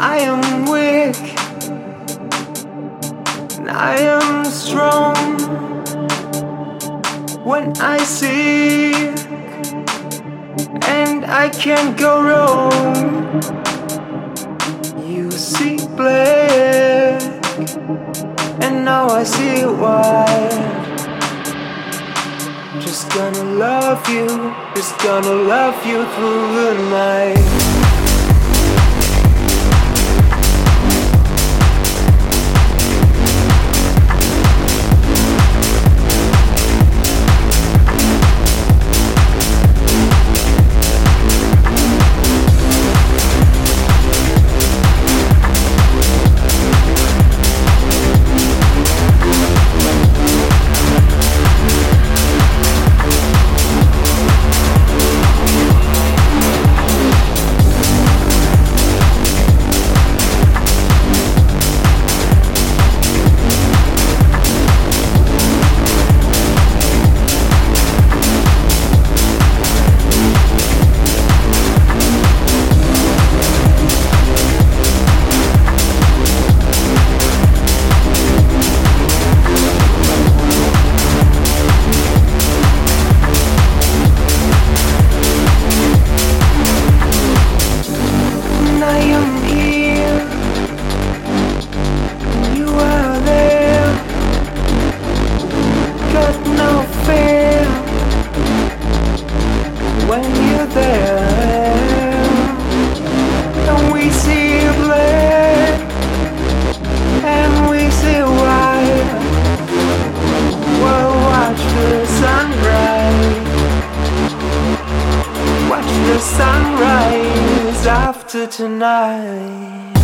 I am weak. And I am strong when I see, and I can't go wrong. You see black, and now I see why. Just gonna love you, just gonna love you through the night. after tonight.